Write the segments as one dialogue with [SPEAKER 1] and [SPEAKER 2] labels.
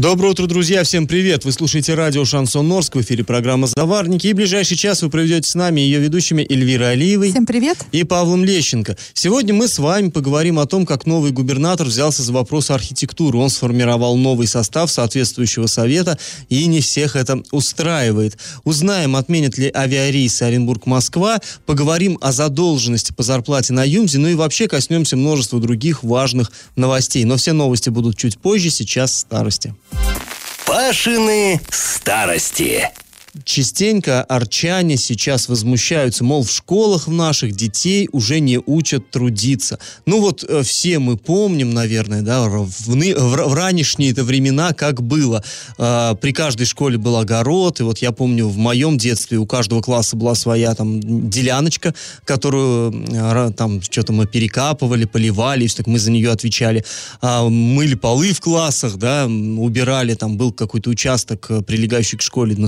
[SPEAKER 1] Доброе утро, друзья! Всем привет! Вы слушаете радио «Шансон Орск», в эфире программа «Заварники». И в ближайший час вы проведете с нами ее ведущими Эльвирой Алиевой
[SPEAKER 2] Всем привет!
[SPEAKER 1] и Павлом Лещенко. Сегодня мы с вами поговорим о том, как новый губернатор взялся за вопрос архитектуры. Он сформировал новый состав соответствующего совета, и не всех это устраивает. Узнаем, отменят ли авиарейсы Оренбург-Москва, поговорим о задолженности по зарплате на Юмзе, ну и вообще коснемся множества других важных новостей. Но все новости будут чуть позже, сейчас старости.
[SPEAKER 3] Пашины старости.
[SPEAKER 1] Частенько арчане сейчас возмущаются, мол, в школах в наших детей уже не учат трудиться. Ну вот э, все мы помним, наверное, да, в, в, в ранешние это времена, как было. Э, при каждой школе был огород, и вот я помню, в моем детстве у каждого класса была своя там деляночка, которую э, там что-то мы перекапывали, поливали, и всё так мы за нее отвечали. А, мыли полы в классах, да, убирали, там был какой-то участок, э, прилегающий к школе на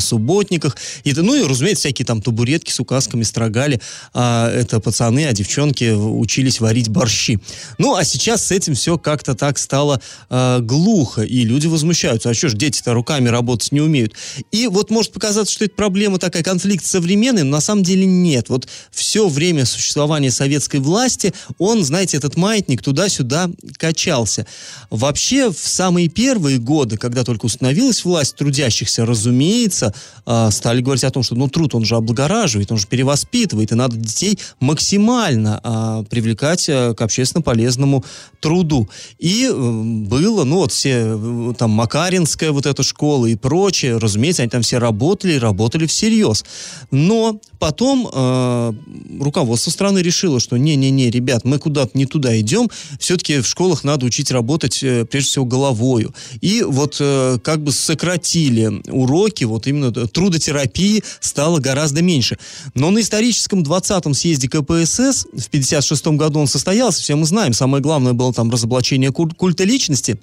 [SPEAKER 1] субботниках. И, ну и, разумеется, всякие там табуретки с указками строгали. А, это пацаны, а девчонки учились варить борщи. Ну, а сейчас с этим все как-то так стало э, глухо, и люди возмущаются. А что ж, дети-то руками работать не умеют. И вот может показаться, что это проблема такая, конфликт современный, но на самом деле нет. Вот все время существования советской власти, он, знаете, этот маятник туда-сюда качался. Вообще, в самые первые годы, когда только установилась власть трудящихся, разумеется, а, стали говорить о том, что ну, труд, он же облагораживает, он же перевоспитывает, и надо детей максимально а, привлекать а, к общественно полезному труду. И э, было, ну, вот все, э, там, Макаринская вот эта школа и прочее, разумеется, они там все работали, работали всерьез. Но потом э, руководство страны решило, что не-не-не, ребят, мы куда-то не туда идем, все-таки в школах надо учить работать, э, прежде всего, головою. И вот э, как бы сократили уроки, вот именно т- трудотерапии стало гораздо меньше. Но на историческом 20-м съезде КПСС в 56 году он состоялся, все мы знаем, самое главное было там разоблачение куль- культа личности,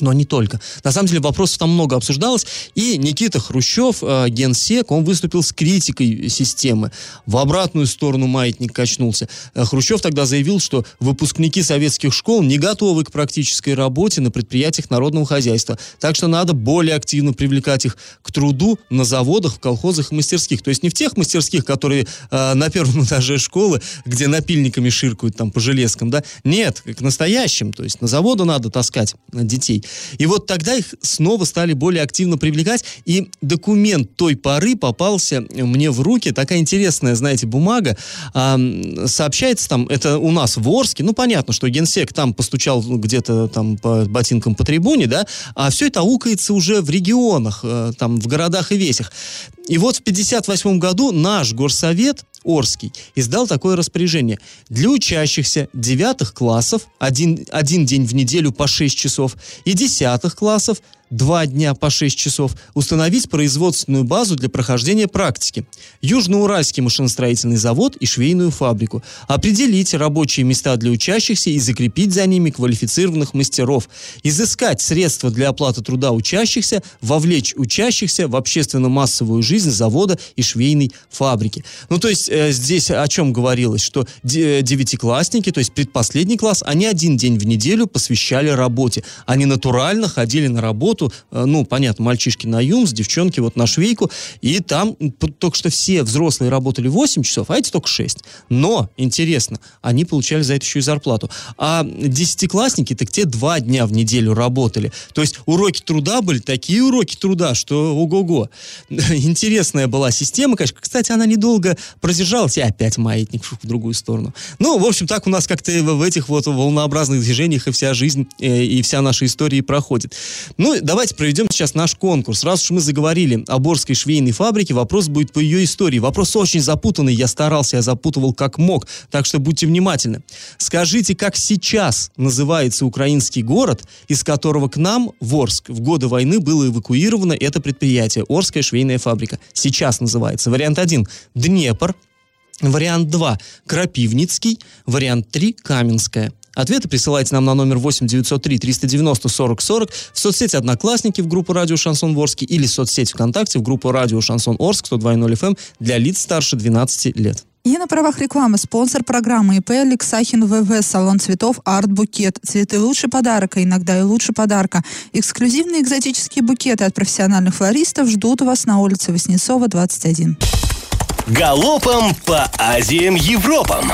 [SPEAKER 1] но не только. На самом деле вопросов там много обсуждалось, и Никита Хрущев, э, генсек, он выступил с критикой системы. В обратную сторону маятник качнулся. Э, Хрущев тогда заявил, что выпускники советских школ не готовы к практической работе на предприятиях народного хозяйства, так что надо более активно привлекать их к труду на заводах, в колхозах и мастерских. То есть не в тех мастерских, которые э, на первом этаже школы, где напильниками ширкают там по железкам, да? Нет, к настоящим. То есть на заводу надо таскать детей. И вот тогда их снова стали более активно привлекать, и документ той поры попался мне в руки. Такая интересная, знаете, бумага. А, сообщается там, это у нас в Орске, ну, понятно, что генсек там постучал где-то там по ботинкам по трибуне, да, а все это аукается уже в регионах, э, там, в городах и весях. И вот в 58 году наш горсовет Орский издал такое распоряжение. Для учащихся девятых классов один, один день в неделю по 6 часов и десятых классов два дня по 6 часов установить производственную базу для прохождения практики. Южноуральский машиностроительный завод и швейную фабрику. Определить рабочие места для учащихся и закрепить за ними квалифицированных мастеров. Изыскать средства для оплаты труда учащихся, вовлечь учащихся в общественно-массовую жизнь завода и швейной фабрики. Ну, то есть э, здесь о чем говорилось, что де- девятиклассники, то есть предпоследний класс, они один день в неделю посвящали работе. Они натурально ходили на работу, э, ну, понятно, мальчишки на ЮМС, девчонки вот на швейку, и там только что все взрослые работали 8 часов, а эти только 6. Но, интересно, они получали за это еще и зарплату. А десятиклассники, так те два дня в неделю работали. То есть уроки труда были такие уроки труда, что ого-го. Интересная была система, конечно. Кстати, она недолго продержалась, и опять маятник в другую сторону. Ну, в общем, так у нас как-то в этих вот волнообразных движениях и вся жизнь, э, и вся наша история проходит. Ну, давайте проведем сейчас наш конкурс. Раз уж мы заговорили о Борской швейной фабрике, вопрос будет по ее истории. Вопрос очень запутанный, я старался, я запутывал как мог, так что будьте внимательны. Скажите, как сейчас называется украинский город, из которого к нам, в Орск, в годы войны было эвакуировано это предприятие, Орская швейная фабрика. Сейчас называется. Вариант 1 – Днепр. Вариант 2 – Крапивницкий. Вариант 3 – Каменская. Ответы присылайте нам на номер 8 903 390 40 40 в соцсети «Одноклассники» в группу «Радио Шансон Ворске» или в соцсети ВКонтакте в группу «Радио Шансон Орск» 102.0 FM для лиц старше 12 лет.
[SPEAKER 2] И на правах рекламы спонсор программы ИП Алексахин ВВ, салон цветов Арт Букет. Цветы лучше подарка, иногда и лучше подарка. Эксклюзивные экзотические букеты от профессиональных флористов ждут вас на улице Воснецова, 21.
[SPEAKER 3] Галопом по Азиям Европам!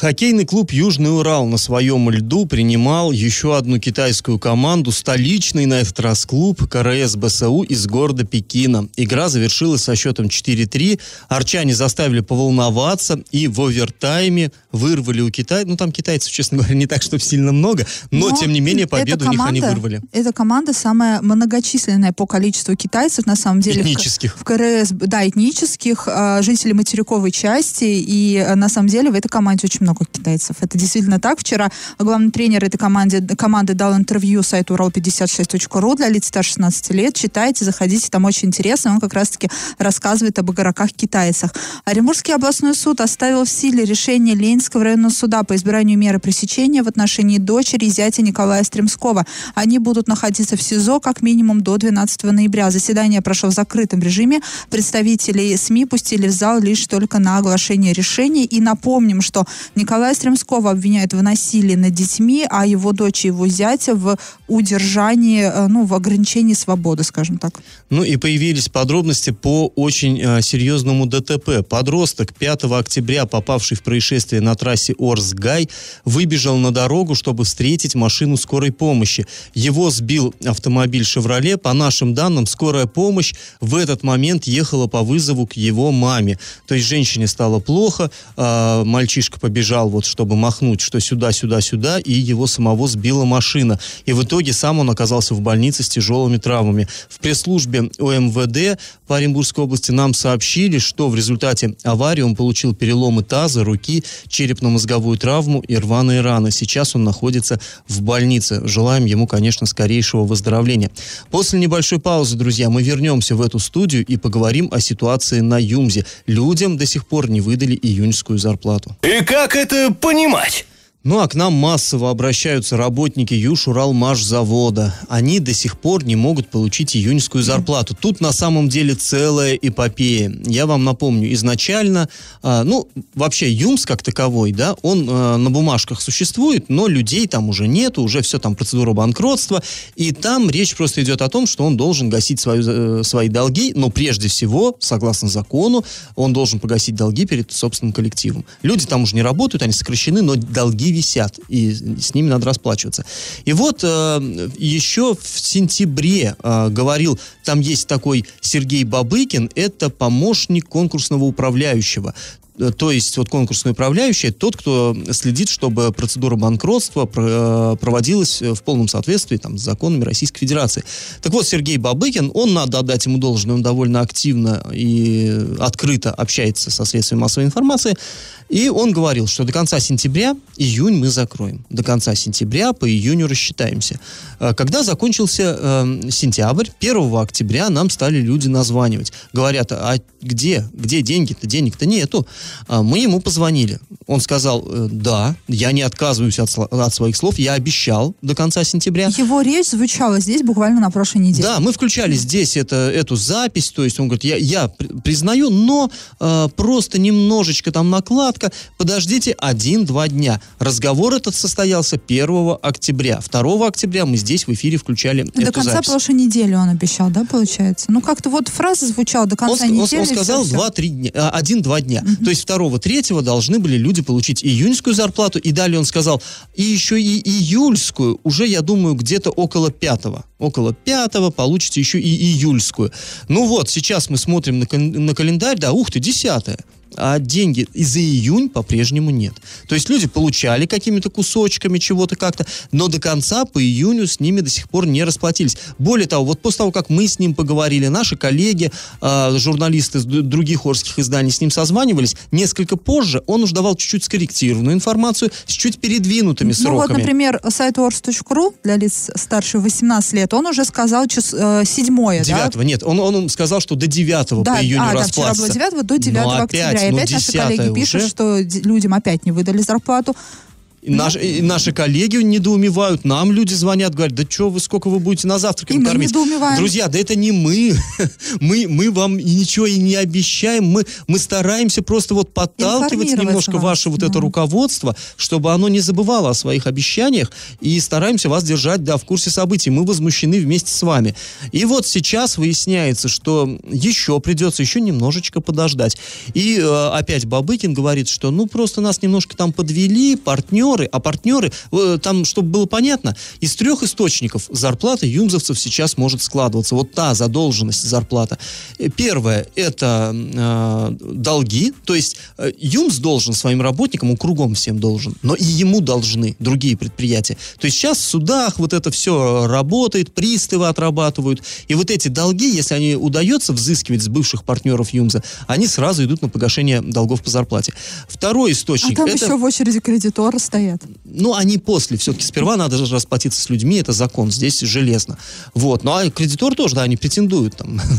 [SPEAKER 1] Хоккейный клуб «Южный Урал» на своем льду принимал еще одну китайскую команду, столичный на этот раз клуб КРС БСУ из города Пекина. Игра завершилась со счетом 4-3. Арчане заставили поволноваться и в овертайме вырвали у Китая. Ну, там китайцев, честно говоря, не так, чтобы сильно много, но, но тем не менее победу команда, у них они вырвали.
[SPEAKER 2] Эта команда самая многочисленная по количеству китайцев, на самом деле.
[SPEAKER 1] Этнических.
[SPEAKER 2] В, в КРС, да, этнических, э, жителей материковой части. И э, на самом деле в этой команде очень много китайцев. Это действительно так. Вчера главный тренер этой команды, команды дал интервью сайту урал56.ру для лиц старше 16 лет. Читайте, заходите, там очень интересно. Он как раз-таки рассказывает об игроках-китайцах. Оренбургский областной суд оставил в силе решение Ленинского районного суда по избиранию меры пресечения в отношении дочери и зятя Николая Стремского. Они будут находиться в СИЗО как минимум до 12 ноября. Заседание прошло в закрытом режиме. Представителей СМИ пустили в зал лишь только на оглашение решений. И напомним, что Николая Стремского обвиняют в насилии над детьми, а его дочь и его зятя в удержании, э, ну, в ограничении свободы, скажем так.
[SPEAKER 1] Ну и появились подробности по очень э, серьезному ДТП. Подросток 5 октября, попавший в происшествие на трассе Орск-Гай, выбежал на дорогу, чтобы встретить машину скорой помощи. Его сбил автомобиль «Шевроле». По нашим данным, скорая помощь в этот момент ехала по вызову к его маме. То есть женщине стало плохо, э, мальчишка побежал, вот, чтобы махнуть, что сюда, сюда, сюда, и его самого сбила машина. И в итоге сам он оказался в больнице с тяжелыми травмами. В пресс-службе ОМВД по Оренбургской области нам сообщили, что в результате аварии он получил переломы таза, руки, черепно-мозговую травму и рваные раны. Сейчас он находится в больнице. Желаем ему, конечно, скорейшего выздоровления. После небольшой паузы, друзья, мы вернемся в эту студию и поговорим о ситуации на Юмзе. Людям до сих пор не выдали июньскую зарплату.
[SPEAKER 3] И как это понимать?
[SPEAKER 1] Ну а к нам массово обращаются работники Юж-Уралмашзавода. Они до сих пор не могут получить июньскую зарплату. Тут на самом деле целая эпопея. Я вам напомню, изначально, э, ну, вообще ЮМС как таковой, да, он э, на бумажках существует, но людей там уже нету, уже все там процедура банкротства, и там речь просто идет о том, что он должен гасить свою, э, свои долги, но прежде всего, согласно закону, он должен погасить долги перед собственным коллективом. Люди там уже не работают, они сокращены, но долги висят, и с ними надо расплачиваться. И вот э, еще в сентябре э, говорил, там есть такой Сергей Бабыкин, это помощник конкурсного управляющего то есть вот конкурсный управляющий, тот, кто следит, чтобы процедура банкротства э, проводилась в полном соответствии там, с законами Российской Федерации. Так вот, Сергей Бабыкин, он, надо отдать ему должное, он довольно активно и открыто общается со средствами массовой информации. И он говорил, что до конца сентября, июнь мы закроем. До конца сентября по июню рассчитаемся. Э, когда закончился э, сентябрь, 1 октября нам стали люди названивать. Говорят, а где? Где деньги-то? Денег-то нету. А мы ему позвонили. Он сказал, э, да, я не отказываюсь от, от своих слов, я обещал до конца сентября.
[SPEAKER 2] Его речь звучала здесь буквально на прошлой неделе.
[SPEAKER 1] Да, мы включали здесь это, эту запись, то есть он говорит, я, я признаю, но э, просто немножечко там накладка. Подождите один-два дня. Разговор этот состоялся 1 октября. 2 октября мы здесь в эфире включали
[SPEAKER 2] До
[SPEAKER 1] эту
[SPEAKER 2] конца
[SPEAKER 1] запись.
[SPEAKER 2] прошлой недели он обещал, да, получается? Ну, как-то вот фраза звучала до конца
[SPEAKER 1] он,
[SPEAKER 2] недели.
[SPEAKER 1] Он, он сказал 2-3 дня, 1-2 дня. Угу. То есть 2-3 должны были люди получить июньскую зарплату, и далее он сказал, и еще и июльскую, уже, я думаю, где-то около 5 около 5 получите еще и июльскую. Ну вот, сейчас мы смотрим на календарь, да, ух ты, 10 а деньги и за июнь по-прежнему нет. То есть люди получали какими-то кусочками чего-то как-то, но до конца по июню с ними до сих пор не расплатились. Более того, вот после того, как мы с ним поговорили, наши коллеги, э, журналисты из других орских изданий с ним созванивались, несколько позже он уже давал чуть-чуть скорректированную информацию с чуть передвинутыми сроками. Ну
[SPEAKER 2] вот, например, сайт ors.ru для лиц старше 18 лет, он уже сказал час, э, 7
[SPEAKER 1] 9
[SPEAKER 2] да?
[SPEAKER 1] нет, он, он сказал, что до 9
[SPEAKER 2] да,
[SPEAKER 1] по июню
[SPEAKER 2] а,
[SPEAKER 1] расплатится.
[SPEAKER 2] Да, вчера было 9 до 9
[SPEAKER 1] но опять, ну,
[SPEAKER 2] опять наши коллеги
[SPEAKER 1] уже?
[SPEAKER 2] пишут, что людям опять не выдали зарплату.
[SPEAKER 1] И наш- и наши коллеги недоумевают, нам люди звонят, говорят, да что вы, сколько вы будете на завтрак
[SPEAKER 2] И
[SPEAKER 1] кормить? Друзья, да это не мы. мы, мы вам ничего и не обещаем. Мы, мы стараемся просто вот подталкивать немножко
[SPEAKER 2] вас,
[SPEAKER 1] ваше вот
[SPEAKER 2] да.
[SPEAKER 1] это руководство, чтобы оно не забывало о своих обещаниях и стараемся вас держать, да, в курсе событий. Мы возмущены вместе с вами. И вот сейчас выясняется, что еще придется еще немножечко подождать. И э, опять Бабыкин говорит, что ну просто нас немножко там подвели партнеры, а партнеры, э, там, чтобы было понятно, из трех источников зарплата юмзовцев сейчас может складываться. Вот та задолженность зарплата. Э, Первое – это э, долги, то есть э, ЮМС должен своим работникам, он кругом всем должен, но и ему должны другие предприятия. То есть сейчас в судах вот это все работает, приставы отрабатывают, и вот эти долги, если они удается взыскивать с бывших партнеров ЮМЗа, они сразу идут на погашение долгов по зарплате. Второй
[SPEAKER 2] А
[SPEAKER 1] источник
[SPEAKER 2] там
[SPEAKER 1] это...
[SPEAKER 2] еще в очереди кредиторы стоят.
[SPEAKER 1] Ну, они после. Все-таки сперва надо же расплатиться с людьми, это закон, здесь железно. Вот. Ну, а кредитор тоже, да, они претендуют там.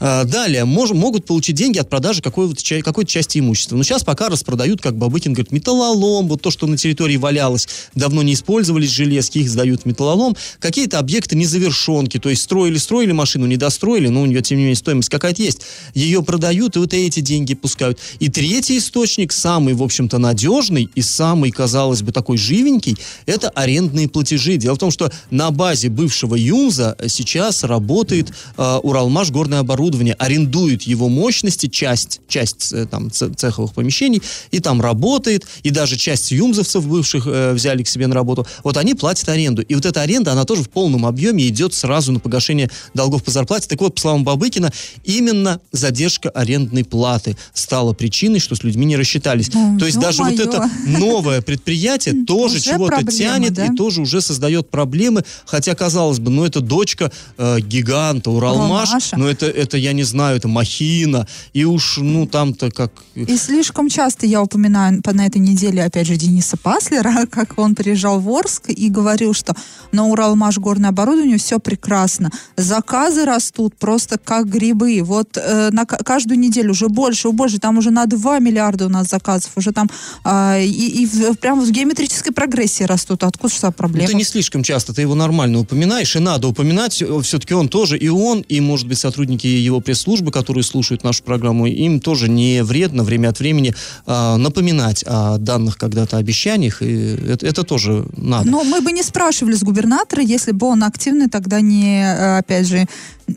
[SPEAKER 1] А, Далее, мож- могут получить деньги от продажи какой-то, какой-то части имущества. Но сейчас пока распродают, как Бабыкин говорит, металлолом, вот то, что на территории валялось, давно не использовались железки, их сдают в металлолом. Какие-то объекты незавершенки, то есть строили-строили машину, не достроили, но у нее, тем не менее, стоимость какая-то есть. Ее продают, и вот эти деньги пускают. И третий источник, самый, в общем-то, надежный и самый, казалось бы, такой живенький, это арендные платежи. Дело в том, что на базе бывшего ЮМЗа сейчас работает э, Уралмаш горное оборудование, арендует его мощности, часть, часть э, там цеховых помещений, и там работает, и даже часть юмзовцев бывших э, взяли к себе на работу. Вот они платят аренду. И вот эта аренда, она тоже в полном объеме идет сразу на погашение долгов по зарплате. Так вот, по словам Бабыкина, именно задержка арендной платы стала причиной, что с людьми не рассчитались.
[SPEAKER 2] Да,
[SPEAKER 1] То есть даже вот
[SPEAKER 2] ё-моё.
[SPEAKER 1] это новое предприятие тоже
[SPEAKER 2] Уже
[SPEAKER 1] чего-то
[SPEAKER 2] проблемы,
[SPEAKER 1] тянет
[SPEAKER 2] да?
[SPEAKER 1] и тоже уже создает проблемы, хотя, казалось бы, ну, это дочка э, гиганта Уралмаш,
[SPEAKER 2] Уралмаша.
[SPEAKER 1] но это, это, я не знаю, это махина, и уж, ну, там-то как...
[SPEAKER 2] И слишком часто я упоминаю по- на этой неделе, опять же, Дениса Паслера, как он приезжал в Орск и говорил, что на Уралмаш горное оборудование все прекрасно. Заказы растут просто как грибы. Вот э, на ка- каждую неделю уже больше больше. Там уже на 2 миллиарда у нас заказов. Уже там а, и, и в- прям в геометрической прогрессии растут. Откуда
[SPEAKER 1] Ну,
[SPEAKER 2] проблема?
[SPEAKER 1] ты не слишком часто, ты его нормально упоминаешь, и надо упоминать, все-таки он тоже, и он, и, может быть, сотрудники его пресс-службы, которые слушают нашу программу, им тоже не вредно время от времени а, напоминать о данных когда-то обещаниях, и это, это тоже надо.
[SPEAKER 2] Но мы бы не спрашивали с губернатора, если бы он активный тогда не, э, опять же,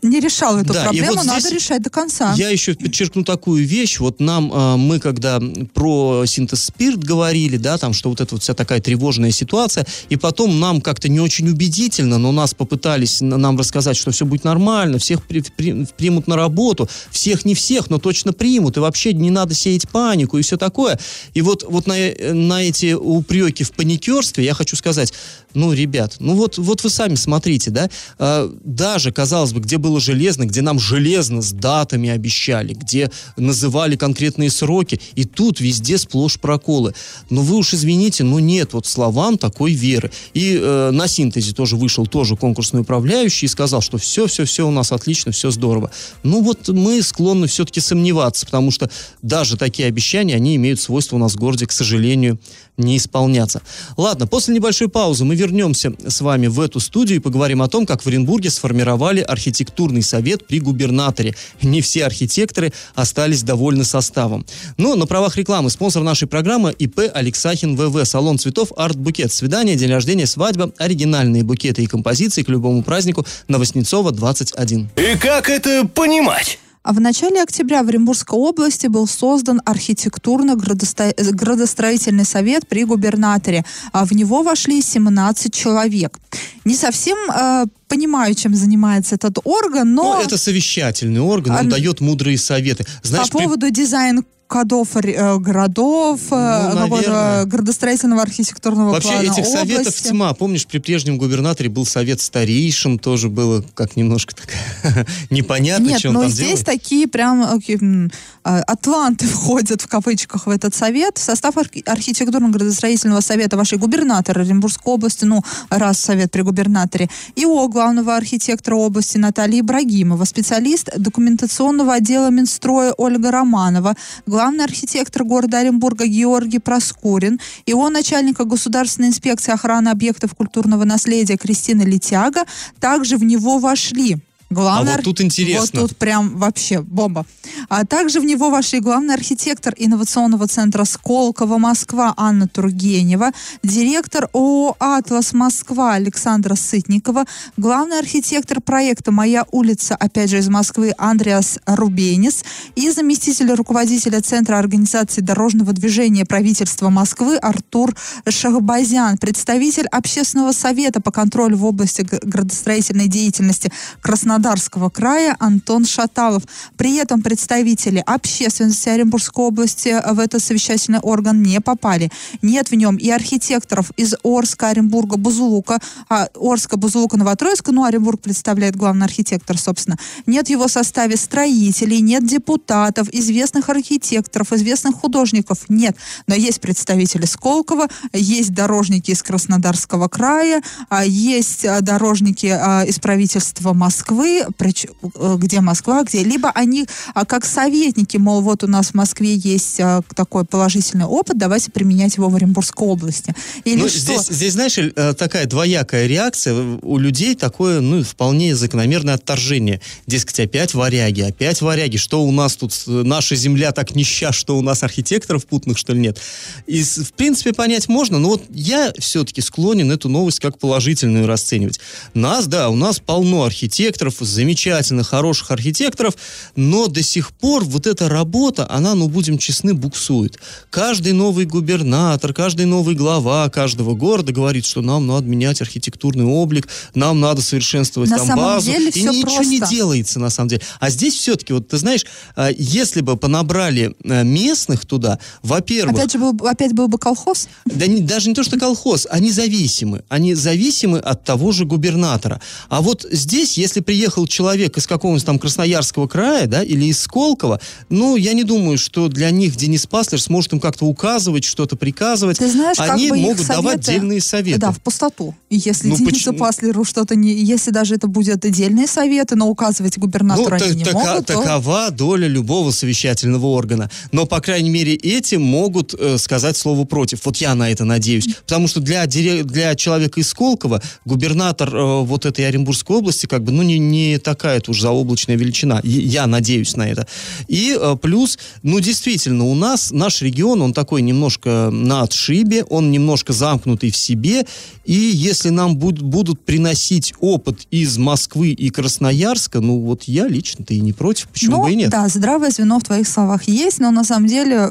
[SPEAKER 2] не решал эту
[SPEAKER 1] Да,
[SPEAKER 2] проблему.
[SPEAKER 1] вот
[SPEAKER 2] Надо решать до конца.
[SPEAKER 1] Я еще подчеркну такую вещь. Вот нам, а, мы когда про синтез спирт говорили, да, там, что вот эта вот вся такая тревожная ситуация, и потом нам как-то не очень убедительно, но нас попытались на- нам рассказать, что все будет нормально, всех при- при- примут на работу, всех не всех, но точно примут, и вообще не надо сеять панику и все такое. И вот, вот на, э, на эти упреки в паникерстве я хочу сказать, ну, ребят, ну вот, вот вы сами смотрите, да, а, даже, казалось бы, где было железно, где нам железно с датами обещали, где называли конкретные сроки, и тут везде сплошь проколы. Но вы уж извините, но нет вот словам такой веры. И э, на синтезе тоже вышел тоже конкурсный управляющий и сказал, что все-все-все у нас отлично, все здорово. Ну вот мы склонны все-таки сомневаться, потому что даже такие обещания, они имеют свойство у нас в городе, к сожалению, не исполняться. Ладно, после небольшой паузы мы вернемся с вами в эту студию и поговорим о том, как в Оренбурге сформировали архитектурный совет при губернаторе. Не все архитекторы остались довольны составом. Но на правах рекламы спонсор нашей программы ИП Алексахин ВВ. Салон цветов Арт Букет. Свидание, день рождения, свадьба, оригинальные букеты и композиции к любому празднику на Воснецова 21.
[SPEAKER 3] И как это понимать?
[SPEAKER 2] А в начале октября в Оренбургской области был создан архитектурно-градостроительный совет при губернаторе. А в него вошли 17 человек. Не совсем э, понимаю, чем занимается этот орган, но
[SPEAKER 1] Ну, это совещательный орган, он
[SPEAKER 2] А,
[SPEAKER 1] дает мудрые советы. Знаешь,
[SPEAKER 2] по
[SPEAKER 1] при-
[SPEAKER 2] поводу дизайн кодов э, городов, э,
[SPEAKER 1] Ну,
[SPEAKER 2] какого-то
[SPEAKER 1] наверное.
[SPEAKER 2] градостроительного архитектурного
[SPEAKER 1] Вообще
[SPEAKER 2] плана
[SPEAKER 1] этих советов
[SPEAKER 2] области.
[SPEAKER 1] тьма. Помнишь, при прежнем губернаторе был совет старейшин, тоже было как немножко так непонятно,
[SPEAKER 2] Нет,
[SPEAKER 1] что он
[SPEAKER 2] но
[SPEAKER 1] там
[SPEAKER 2] здесь
[SPEAKER 1] делает.
[SPEAKER 2] такие прям э, э, атланты входят в кавычках в этот совет. В состав архи- архитектурно-градостроительного совета вошли губернатор Оренбургской области, ну, раз совет при губернаторе, ИО главного архитектора области Наталья Ибрагимова, специалист документационного отдела Минстроя Ольга Романова, главный архитектор города Оренбурга Георгий Проскурин, его начальника Государственной инспекции охраны объектов культурного наследия Кристина Летяга также в него вошли.
[SPEAKER 1] Главный а вот тут интересно.
[SPEAKER 2] Вот тут прям вообще бомба. А также в него вошли главный архитектор инновационного центра Сколково Москва Анна Тургенева, директор ООО «Атлас Москва» Александра Сытникова, главный архитектор проекта «Моя улица», опять же из Москвы, Андреас Рубенис и заместитель руководителя Центра организации дорожного движения правительства Москвы Артур Шахбазян, представитель Общественного совета по контролю в области градостроительной деятельности Краснодар Краснодарского края Антон Шаталов. При этом представители общественности Оренбургской области в этот совещательный орган не попали. Нет в нем и архитекторов из Орска, Оренбурга, Бузулука, а, Орска, Бузулука, Новотроицка, ну, Оренбург представляет главный архитектор, собственно. Нет в его составе строителей, нет депутатов, известных архитекторов, известных художников, нет. Но есть представители Сколково, есть дорожники из Краснодарского края, а, есть а, дорожники из правительства Москвы, Москвы, где Москва, где, либо они а, как советники, мол, вот у нас в Москве есть а, такой положительный опыт, давайте применять его в Оренбургской области.
[SPEAKER 1] Или ну, что? Здесь, здесь, знаешь, э, такая двоякая реакция. У людей такое, ну, вполне закономерное отторжение. Дескать, опять варяги, опять варяги. Что у нас тут, э, наша земля так нища, что у нас архитекторов путных, что ли, нет? И, в принципе, понять можно, но вот я все-таки склонен эту новость как положительную расценивать. Нас, да, у нас полно архитекторов, замечательных, хороших архитекторов, но до сих пор вот эта работа, она, ну, будем честны, буксует. Каждый новый губернатор, каждый новый глава каждого города говорит, что нам надо менять архитектурный облик, нам надо совершенствовать на там базу.
[SPEAKER 2] Деле
[SPEAKER 1] и ничего
[SPEAKER 2] просто.
[SPEAKER 1] не делается, на самом деле. А здесь все-таки, вот ты знаешь, а, если бы понабрали э, местных туда, во-первых...
[SPEAKER 2] Опять же, был, опять был бы колхоз?
[SPEAKER 1] Да не, даже не то, что колхоз, они зависимы. Они зависимы от того же губернатора. А вот здесь, если приехал приехал человек из какого-нибудь там Красноярского края, да, или из Сколково, ну, я не думаю, что для них Денис Паслер сможет им как-то указывать, что-то приказывать.
[SPEAKER 2] Ты знаешь,
[SPEAKER 1] Они
[SPEAKER 2] как бы
[SPEAKER 1] могут
[SPEAKER 2] советы,
[SPEAKER 1] давать отдельные советы.
[SPEAKER 2] Да, в пустоту. Если
[SPEAKER 1] ну,
[SPEAKER 2] Денису
[SPEAKER 1] почему?
[SPEAKER 2] Паслеру что-то не... Если даже это будет отдельные советы, но указывать губернатору ну, они не
[SPEAKER 1] така,
[SPEAKER 2] могут,
[SPEAKER 1] Такова то... доля любого совещательного органа. Но, по крайней мере, эти могут э, сказать слово против. Вот я на это надеюсь. Потому что для, для человека из Сколково губернатор э, вот этой Оренбургской области как бы, ну, не, не такая уж заоблачная величина. Я надеюсь на это. И э, плюс, ну, действительно, у нас наш регион, он такой немножко на отшибе, он немножко замкнутый в себе, и если нам буд будут приносить опыт из Москвы и Красноярска, ну, вот я лично-то и не против, почему
[SPEAKER 2] ну,
[SPEAKER 1] бы и нет.
[SPEAKER 2] да, здравое звено в твоих словах есть, но на самом деле,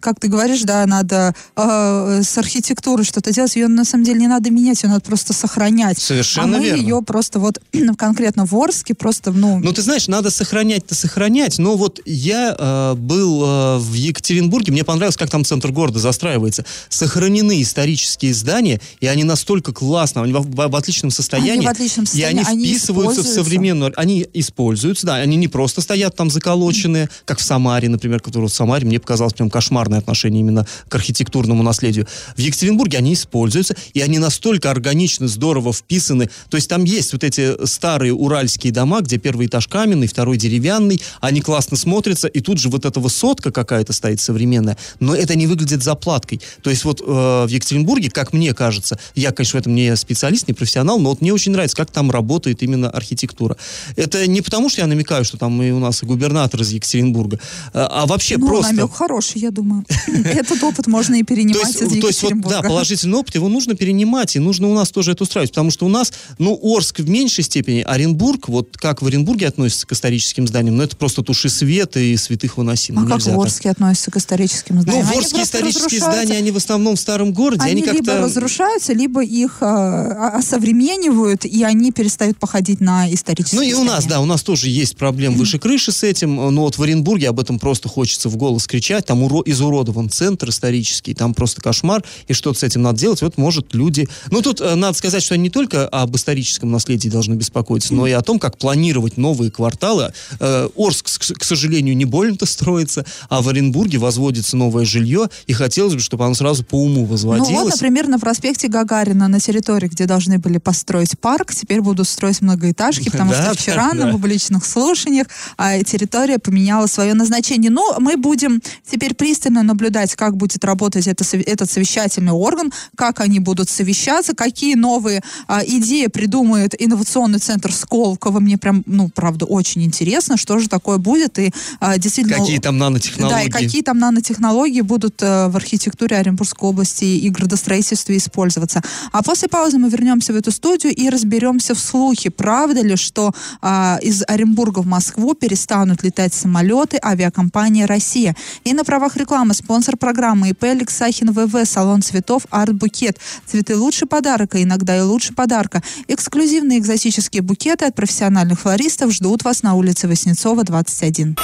[SPEAKER 2] как ты говоришь, да, надо э, с архитектурой что-то делать, ее на самом деле не надо менять, ее надо просто сохранять.
[SPEAKER 1] Совершенно
[SPEAKER 2] а мы
[SPEAKER 1] верно.
[SPEAKER 2] ее просто вот конкретно в Орске просто, ну,
[SPEAKER 1] ну, ты знаешь, надо сохранять-то сохранять, но вот я э, был э, в Екатеринбурге, мне понравилось, как там центр города застраивается. Сохранены исторические здания, и они настолько классно, они в, в, в отличном состоянии. Они
[SPEAKER 2] в отличном состоянии,
[SPEAKER 1] И они вписываются в современную... Они используются, да, они не просто стоят там заколоченные, как в Самаре, например, который в Самаре мне показалось прям кошмарное отношение именно к архитектурному наследию. В Екатеринбурге они используются, и они настолько органично, здорово вписаны. То есть там есть вот эти старые уральские дома, где первый этаж каменный, второй деревянный, они классно смотрятся, и тут же вот эта высотка какая-то стоит современная, но это не выглядит заплаткой. То есть вот э, в Екатеринбурге, как мне кажется, я, конечно, в этом не специалист, не профессионал, но вот мне очень нравится, как там работает именно архитектура. Это не потому, что я намекаю, что там и у нас и губернатор из Екатеринбурга, а, а вообще
[SPEAKER 2] ну,
[SPEAKER 1] просто...
[SPEAKER 2] намек хороший, я думаю. Этот опыт можно и перенимать из
[SPEAKER 1] То есть вот, да, положительный опыт, его нужно перенимать, и нужно у нас тоже это устраивать, потому что у нас, ну, Орск в меньшей степени, Оренбург, вот как в Оренбурге, относятся к историческим зданиям, но это просто туши света и святых выносим.
[SPEAKER 2] А как в Орске так. относятся к историческим зданиям?
[SPEAKER 1] Ну, Орские исторические здания, они в основном в старом городе.
[SPEAKER 2] Они,
[SPEAKER 1] они
[SPEAKER 2] либо разрушаются, либо их э, осовременивают, и они перестают походить на исторические
[SPEAKER 1] Ну и
[SPEAKER 2] здания.
[SPEAKER 1] у нас, да, у нас тоже есть проблем выше крыши с этим, но вот в Оренбурге об этом просто хочется в голос кричать, там уро изуродован центр исторический, там просто кошмар, и что-то с этим надо делать, вот может люди... Ну тут э, надо сказать, что они не только об историческом наследии должны беспокоиться, но и о том, том, как планировать новые кварталы. Э, Орск, к сожалению, не больно-то строится, а в Оренбурге возводится новое жилье, и хотелось бы, чтобы оно сразу по уму возводилось. Ну
[SPEAKER 2] вот, например, на проспекте Гагарина, на территории, где должны были построить парк, теперь будут строить многоэтажки, потому что вчера на публичных слушаниях а, территория поменяла свое назначение. Но мы будем теперь пристально наблюдать, как будет работать это, этот совещательный орган, как они будут совещаться, какие новые а, идеи придумает инновационный центр Сколково. Мне прям, ну, правда, очень интересно, что же такое будет. И а, действительно...
[SPEAKER 1] Какие там нанотехнологии.
[SPEAKER 2] Да, и какие там нанотехнологии будут а, в архитектуре Оренбургской области и градостроительстве использоваться. А после паузы мы вернемся в эту студию и разберемся в слухе, правда ли, что а, из Оренбурга в Москву перестанут летать самолеты авиакомпания «Россия». И на правах рекламы спонсор программы ИП Алексахин ВВ, салон цветов «Арт Букет». Цветы лучше подарка, иногда и лучше подарка. Эксклюзивные экзотические букеты от профессиональных флористов ждут вас на улице Воснецова, 21.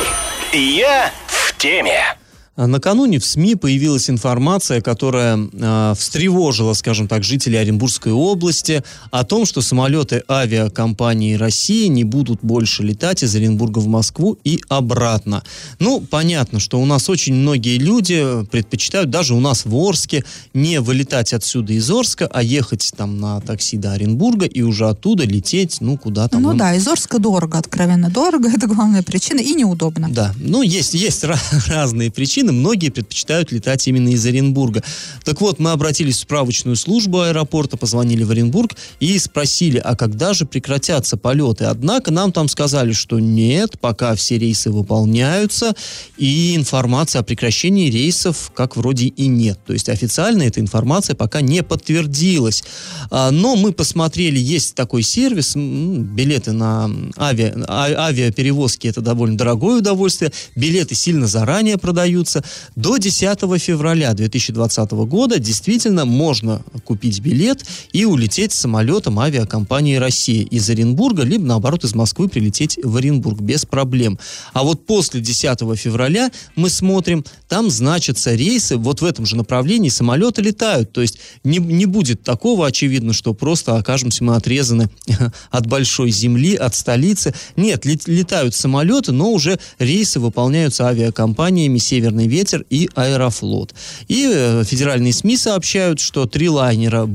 [SPEAKER 3] Я в теме.
[SPEAKER 1] А накануне в СМИ появилась информация, которая э, встревожила, скажем так, жителей Оренбургской области о том, что самолеты авиакомпании России не будут больше летать из Оренбурга в Москву и обратно. Ну, понятно, что у нас очень многие люди предпочитают, даже у нас в Орске, не вылетать отсюда из Орска, а ехать там на такси до Оренбурга и уже оттуда лететь, ну, куда-то.
[SPEAKER 2] Ну, да, из Орска дорого, откровенно дорого, это главная причина, и неудобно.
[SPEAKER 1] Да, ну, есть, есть разные причины причины многие предпочитают летать именно из Оренбурга. Так вот, мы обратились в справочную службу аэропорта, позвонили в Оренбург и спросили, а когда же прекратятся полеты? Однако нам там сказали, что нет, пока все рейсы выполняются, и информация о прекращении рейсов как вроде и нет. То есть официально эта информация пока не подтвердилась. А, но мы посмотрели, есть такой сервис, билеты на авиа, а, авиаперевозки, это довольно дорогое удовольствие, билеты сильно заранее продаются, продается. До 10 февраля 2020 года действительно можно купить билет и улететь самолетом авиакомпании «Россия» из Оренбурга, либо, наоборот, из Москвы прилететь в Оренбург без проблем. А вот после 10 февраля мы смотрим, там значатся рейсы, вот в этом же направлении самолеты летают. То есть не, не будет такого, очевидно, что просто окажемся мы отрезаны от большой земли, от столицы. Нет, летают самолеты, но уже рейсы выполняются авиакомпаниями «Северный ветер» и «Аэрофлот». И э, федеральные СМИ сообщают, что три лайнера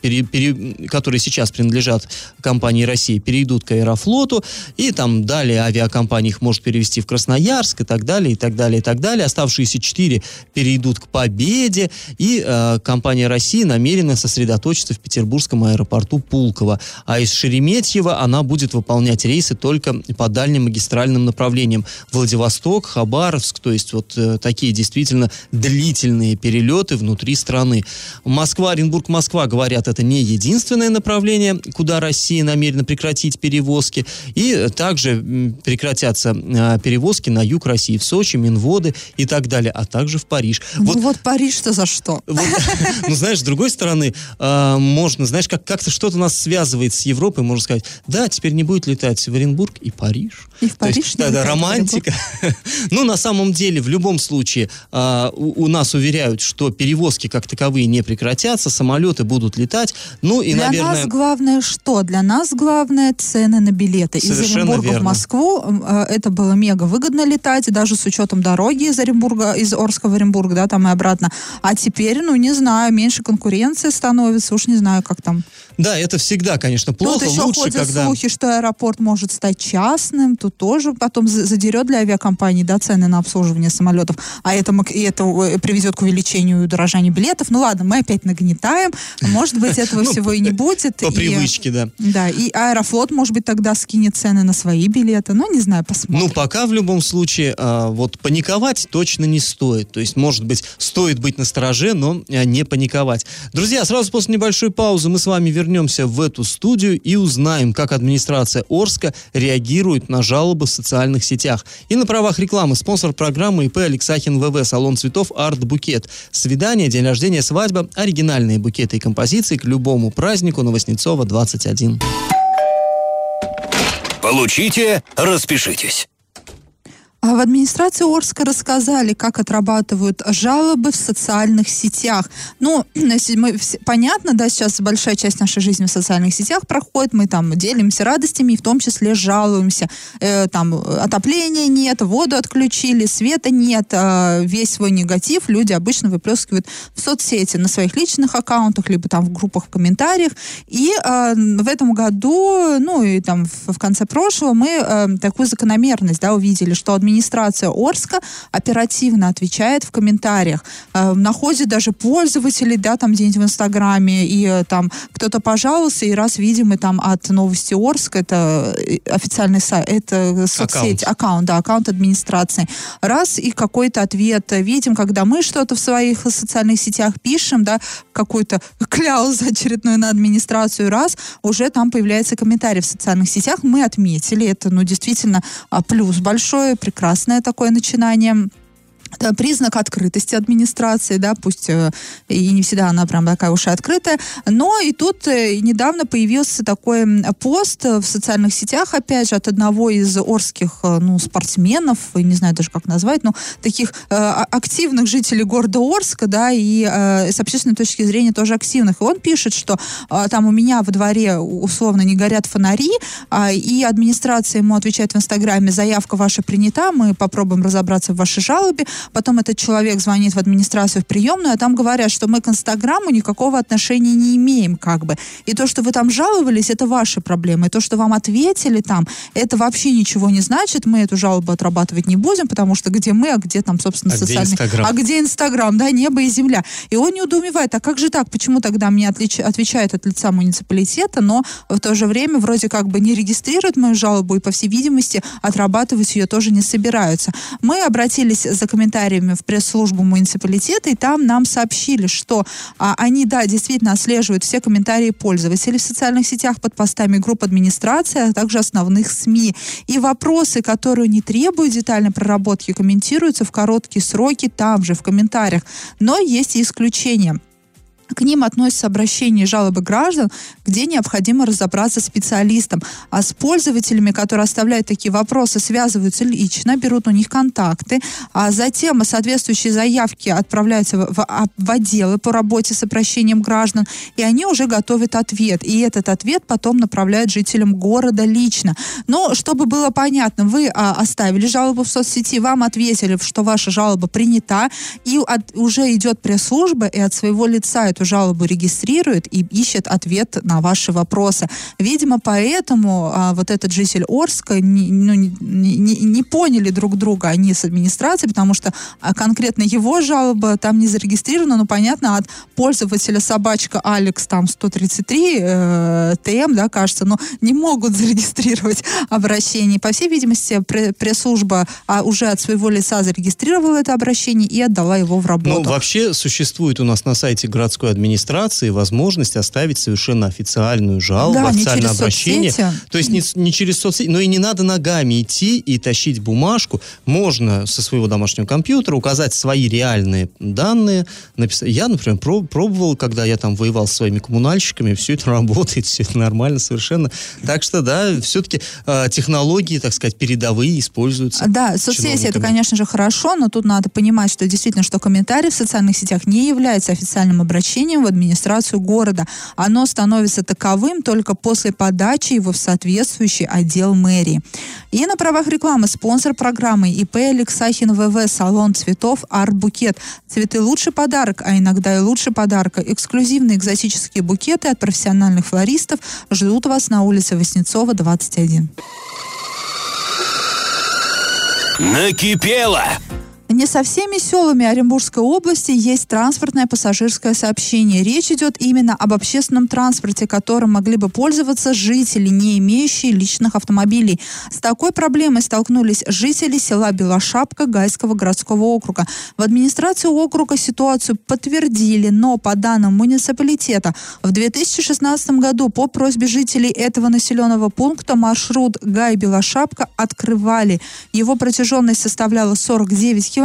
[SPEAKER 1] пере, которые сейчас принадлежат компании России, перейдут к «Аэрофлоту», и там далее авиакомпания их может перевести в Красноярск и так далее, и так далее, и так далее. Оставшиеся четыре перейдут к «Победе», и э, компания России намерена сосредоточиться в петербургском аэропорту Пулково. А из Шереметьева она будет выполнять рейсы только по дальним магистральным направлениям. Владивосток, Хабаровск, то есть вот э, такие действительно длительные перелеты внутри страны. Москва, Оренбург, Москва, говорят, это не единственное направление, куда Россия намерена прекратить перевозки. И также прекратятся а, перевозки на юг России, в Сочи, Минводы и так далее, а также в Париж.
[SPEAKER 2] Ну вот, вот Париж-то за что?
[SPEAKER 1] ну, знаешь, с другой стороны, а, можно, знаешь, как, как-то что-то нас связывает с Европой, можно сказать, да, теперь не будет летать в Оренбург и Париж.
[SPEAKER 2] И в Париж.
[SPEAKER 1] да, да, романтика. ну, на самом деле, в любом случае э, у, у нас уверяют, что перевозки как таковые не прекратятся, самолеты будут летать. Ну и,
[SPEAKER 2] Для
[SPEAKER 1] наверное...
[SPEAKER 2] нас главное что? Для нас главное цены на билеты. Из Оренбурга верно. в Москву э, это было мега выгодно летать, даже с учетом дороги из Оренбурга, из Орска в Оренбург, да, там и обратно. А теперь, ну, не знаю, меньше конкуренции становится, уж не знаю, как там.
[SPEAKER 1] Да, это всегда, конечно, плохо.
[SPEAKER 2] Тут еще
[SPEAKER 1] Лучше,
[SPEAKER 2] ходят
[SPEAKER 1] когда...
[SPEAKER 2] слухи, что аэропорт может стать частным, тут тоже потом задерет для авиакомпаний да, цены на обслуживание самолетов а это, и это э, приведет к увеличению и дорожанию билетов. Ну ладно, мы опять нагнетаем. Может быть, этого ну, всего и не будет.
[SPEAKER 1] По привычке, да.
[SPEAKER 2] Да, и Аэрофлот, может быть, тогда скинет цены на свои билеты. Ну, не знаю, посмотрим.
[SPEAKER 1] Ну, пока в любом случае, а, вот паниковать точно не стоит. То есть, может быть, стоит быть настороже, но а, не паниковать. Друзья, сразу после небольшой паузы мы с вами вернемся в эту студию и узнаем, как администрация Орска реагирует на жалобы в социальных сетях. И на правах рекламы спонсор программы ИП Алексахин ВВ, салон цветов Арт Букет. Свидание, день рождения, свадьба, оригинальные букеты и композиции к любому празднику на Воснецова 21.
[SPEAKER 3] Получите, распишитесь.
[SPEAKER 2] А в администрации Орска рассказали, как отрабатывают жалобы в социальных сетях. Ну, мы, понятно, да, сейчас большая часть нашей жизни в социальных сетях проходит, мы там делимся радостями и в том числе жалуемся. Э, там отопления нет, воду отключили, света нет, э, весь свой негатив люди обычно выплескивают в соцсети, на своих личных аккаунтах, либо там в группах, в комментариях. И э, в этом году, ну и там в, в конце прошлого мы э, такую закономерность, да, увидели, что администрация Орска оперативно отвечает в комментариях, э, находит даже пользователей, да, там где-нибудь в Инстаграме, и э, там кто-то пожаловался, и раз видим, и там от Новости Орск, это э, официальный сайт, это соцсеть, аккаунт, аккаунт да, аккаунт администрации. Раз и какой-то ответ видим, когда мы что-то в своих социальных сетях пишем, да, какую-то кляузу очередную на администрацию, раз, уже там появляется комментарий в социальных сетях, мы отметили, это, ну, действительно а, плюс большое, прекрасное такое начинание это признак открытости администрации, да, пусть э, и не всегда она прям такая уж и открытая, но и тут э, недавно появился такой пост в социальных сетях, опять же, от одного из орских, э, ну, спортсменов, не знаю даже как назвать, но таких э, активных жителей города Орска, да, и э, с общественной точки зрения тоже активных. И он пишет, что э, там у меня во дворе условно не горят фонари, э, и администрация ему отвечает в Инстаграме, заявка ваша принята, мы попробуем разобраться в вашей жалобе, Потом этот человек звонит в администрацию в приемную, а там говорят, что мы к Инстаграму никакого отношения не имеем, как бы. И то, что вы там жаловались, это ваши проблемы. И то, что вам ответили там, это вообще ничего не значит. Мы эту жалобу отрабатывать не будем, потому что где мы, а где там, собственно, а социальный...
[SPEAKER 1] Где Инстаграм?
[SPEAKER 2] А где Инстаграм, да, небо и земля. И он не удумевает, а как же так? Почему тогда мне отлич... отвечает от лица муниципалитета, но в то же время вроде как бы не регистрируют мою жалобу и, по всей видимости, отрабатывать ее тоже не собираются. Мы обратились за комментарием комментариями в пресс-службу муниципалитета, и там нам сообщили, что а, они, да, действительно отслеживают все комментарии пользователей в социальных сетях под постами групп администрации, а также основных СМИ. И вопросы, которые не требуют детальной проработки, комментируются в короткие сроки там же, в комментариях. Но есть и исключения. К ним относятся обращения и жалобы граждан, где необходимо разобраться специалистам. А с пользователями, которые оставляют такие вопросы, связываются лично, берут у них контакты, а затем соответствующие заявки отправляются в, в, а, в отделы по работе с обращением граждан, и они уже готовят ответ. И этот ответ потом направляют жителям города лично. Но, чтобы было понятно, вы а, оставили жалобу в соцсети, вам ответили, что ваша жалоба принята, и от, уже идет пресс-служба, и от своего лица эту жалобу регистрирует и ищет ответ на ваши вопросы. Видимо, поэтому а, вот этот житель Орска не, ну, не, не, не поняли друг друга они с администрацией, потому что а, конкретно его жалоба там не зарегистрирована, но понятно, от пользователя собачка Алекс там 133 э, ТМ, да, кажется, но не могут зарегистрировать обращение. По всей видимости, пресс-служба а, уже от своего лица зарегистрировала это обращение и отдала его в работу.
[SPEAKER 1] Ну, вообще существует у нас на сайте городской городской администрации возможность оставить совершенно официальную жалобу,
[SPEAKER 2] да,
[SPEAKER 1] официальное обращение.
[SPEAKER 2] Соцсети.
[SPEAKER 1] То есть не, не через соцсети, но и не надо ногами идти и тащить бумажку. Можно со своего домашнего компьютера указать свои реальные данные. Написать. Я, например, проб, пробовал, когда я там воевал со своими коммунальщиками, все это работает, все это нормально совершенно. Так что, да, все-таки э, технологии, так сказать, передовые используются.
[SPEAKER 2] Да, соцсети это, конечно же, хорошо, но тут надо понимать, что действительно, что комментарий в социальных сетях не является официальным обращением обращением в администрацию города. Оно становится таковым только после подачи его в соответствующий отдел мэрии. И на правах рекламы спонсор программы ИП Алексахин ВВ салон цветов Арт-букет. Цветы лучший подарок, а иногда и лучше подарка. Эксклюзивные экзотические букеты от профессиональных флористов ждут вас на улице Васнецова, 21.
[SPEAKER 3] Накипело!
[SPEAKER 2] Не со всеми селами Оренбургской области есть транспортное пассажирское сообщение. Речь идет именно об общественном транспорте, которым могли бы пользоваться жители, не имеющие личных автомобилей. С такой проблемой столкнулись жители села Белошапка Гайского городского округа. В администрацию округа ситуацию подтвердили, но по данным муниципалитета, в 2016 году по просьбе жителей этого населенного пункта маршрут Гай-Белошапка открывали. Его протяженность составляла 49 километров.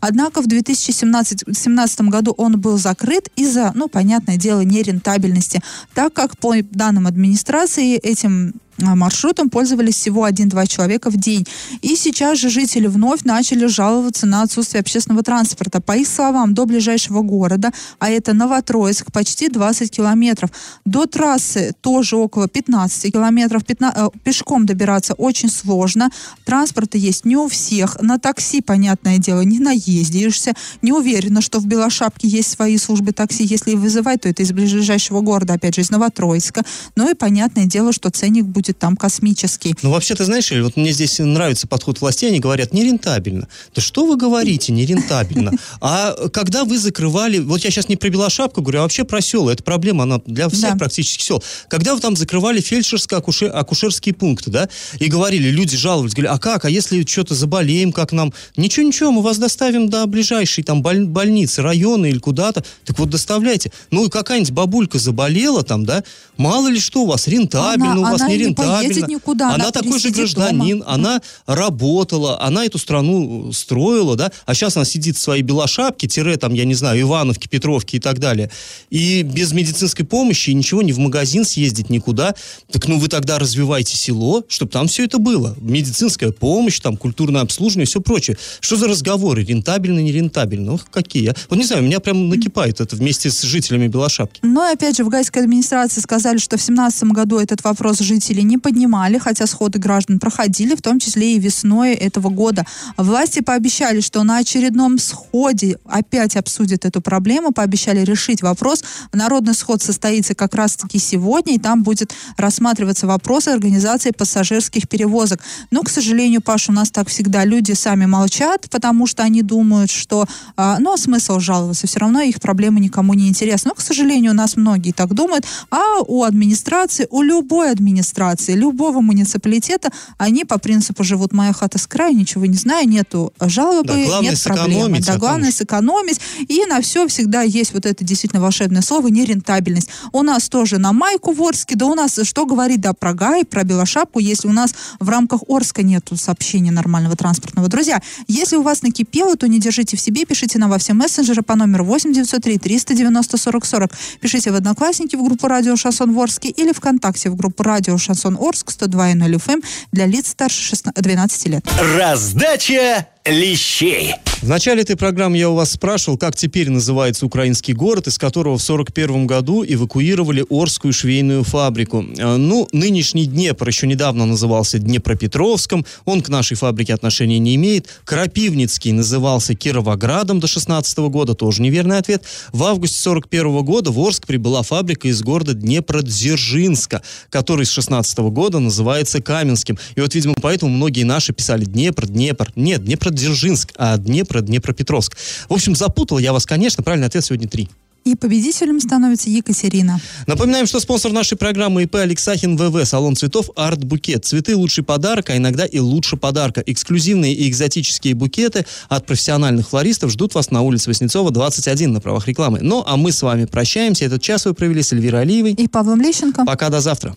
[SPEAKER 2] Однако в 2017 году он был закрыт из-за, ну, понятное дело, нерентабельности, так как по данным администрации этим маршрутом пользовались всего один-два человека в день. И сейчас же жители вновь начали жаловаться на отсутствие общественного транспорта. По их словам, до ближайшего города, а это Новотроицк, почти 20 километров. До трассы тоже около 15 километров. 15, э, пешком добираться очень сложно. Транспорта есть не у всех. На такси, понятное дело, не наездишься. Не уверена, что в Белошапке есть свои службы такси. Если вызывать, то это из ближайшего города, опять же, из Новотроицка. Ну и понятное дело, что ценник будет будет там космический.
[SPEAKER 1] Ну, вообще, ты знаешь, вот мне здесь нравится подход властей, они говорят, нерентабельно. Да что вы говорите, нерентабельно? А когда вы закрывали, вот я сейчас не про Белошапку говорю, а вообще про села, это проблема, она для всех да. практически сел. Когда вы там закрывали фельдшерско-акушерские пункты, да, и говорили, люди жаловались, говорили, а как, а если что-то заболеем, как нам? Ничего-ничего, мы вас доставим до ближайшей там боль- больницы, района или куда-то. Так вот, доставляйте. Ну, и какая-нибудь бабулька заболела там, да, мало ли что у вас, рентабельно, она, у вас не рентабельно поедет
[SPEAKER 2] никуда.
[SPEAKER 1] Она, она такой же гражданин, дома. она работала, она эту страну строила, да, а сейчас она сидит в своей белошапке, тире там, я не знаю, Ивановки, Петровки и так далее. И без медицинской помощи ничего, не в магазин съездить никуда. Так ну вы тогда развивайте село, чтобы там все это было. Медицинская помощь, там культурное обслуживание и все прочее. Что за разговоры? Рентабельно, не рентабельно? Ох, какие. Вот не знаю, меня прям накипает это вместе с жителями Белошапки.
[SPEAKER 2] Но опять же в гайской администрации сказали, что в 2017 году этот вопрос жителей не поднимали, хотя сходы граждан проходили, в том числе и весной этого года. Власти пообещали, что на очередном сходе опять обсудят эту проблему, пообещали решить вопрос. Народный сход состоится как раз-таки сегодня, и там будет рассматриваться вопрос организации пассажирских перевозок. Но, к сожалению, Паш, у нас так всегда люди сами молчат, потому что они думают, что, а, ну, а смысл жаловаться, все равно их проблемы никому не интересны. Но, к сожалению, у нас многие так думают, а у администрации, у любой администрации администрации любого муниципалитета, они по принципу живут «моя хата с краю», ничего не знаю, нету жалобы, да, нет проблемы. Да, главное сэкономить. И на все всегда есть вот это действительно волшебное слово «нерентабельность». У нас тоже на Майку в Орске, да у нас, что говорить, да, про Гай, про Белошапку, если у нас в рамках Орска нету сообщения нормального транспортного. Друзья, если у вас накипело, то не держите в себе, пишите нам во все мессенджеры по номеру 8 903 390 40 40. Пишите в Одноклассники в группу «Радио Шансон Ворске» или ВКонтакте в группу «Радио Шансон Шансон Орск 102.0 FM для лиц старше 16, 12 лет.
[SPEAKER 3] Раздача лещей.
[SPEAKER 1] В начале этой программы я у вас спрашивал, как теперь называется украинский город, из которого в 1941 году эвакуировали Орскую швейную фабрику. А, ну, нынешний Днепр еще недавно назывался Днепропетровском, он к нашей фабрике отношения не имеет. Крапивницкий назывался Кировоградом до 16 года, тоже неверный ответ. В августе 1941 года в Орск прибыла фабрика из города Днепродзержинска, который с 16 года называется Каменским. И вот, видимо, поэтому многие наши писали Днепр, Днепр. Нет, Днепродзержинск, а Днепр Днепропетровск. В общем, запутал я вас, конечно. Правильный ответ сегодня три.
[SPEAKER 2] И победителем становится Екатерина.
[SPEAKER 1] Напоминаем, что спонсор нашей программы ИП Алексахин ВВ, салон цветов Арт Букет. Цветы лучший подарок, а иногда и лучше подарка. Эксклюзивные и экзотические букеты от профессиональных флористов ждут вас на улице Васнецова, 21 на правах рекламы. Ну, а мы с вами прощаемся. Этот час вы провели с Эльвирой Алиевой.
[SPEAKER 2] И Павлом Лещенко.
[SPEAKER 1] Пока, до завтра.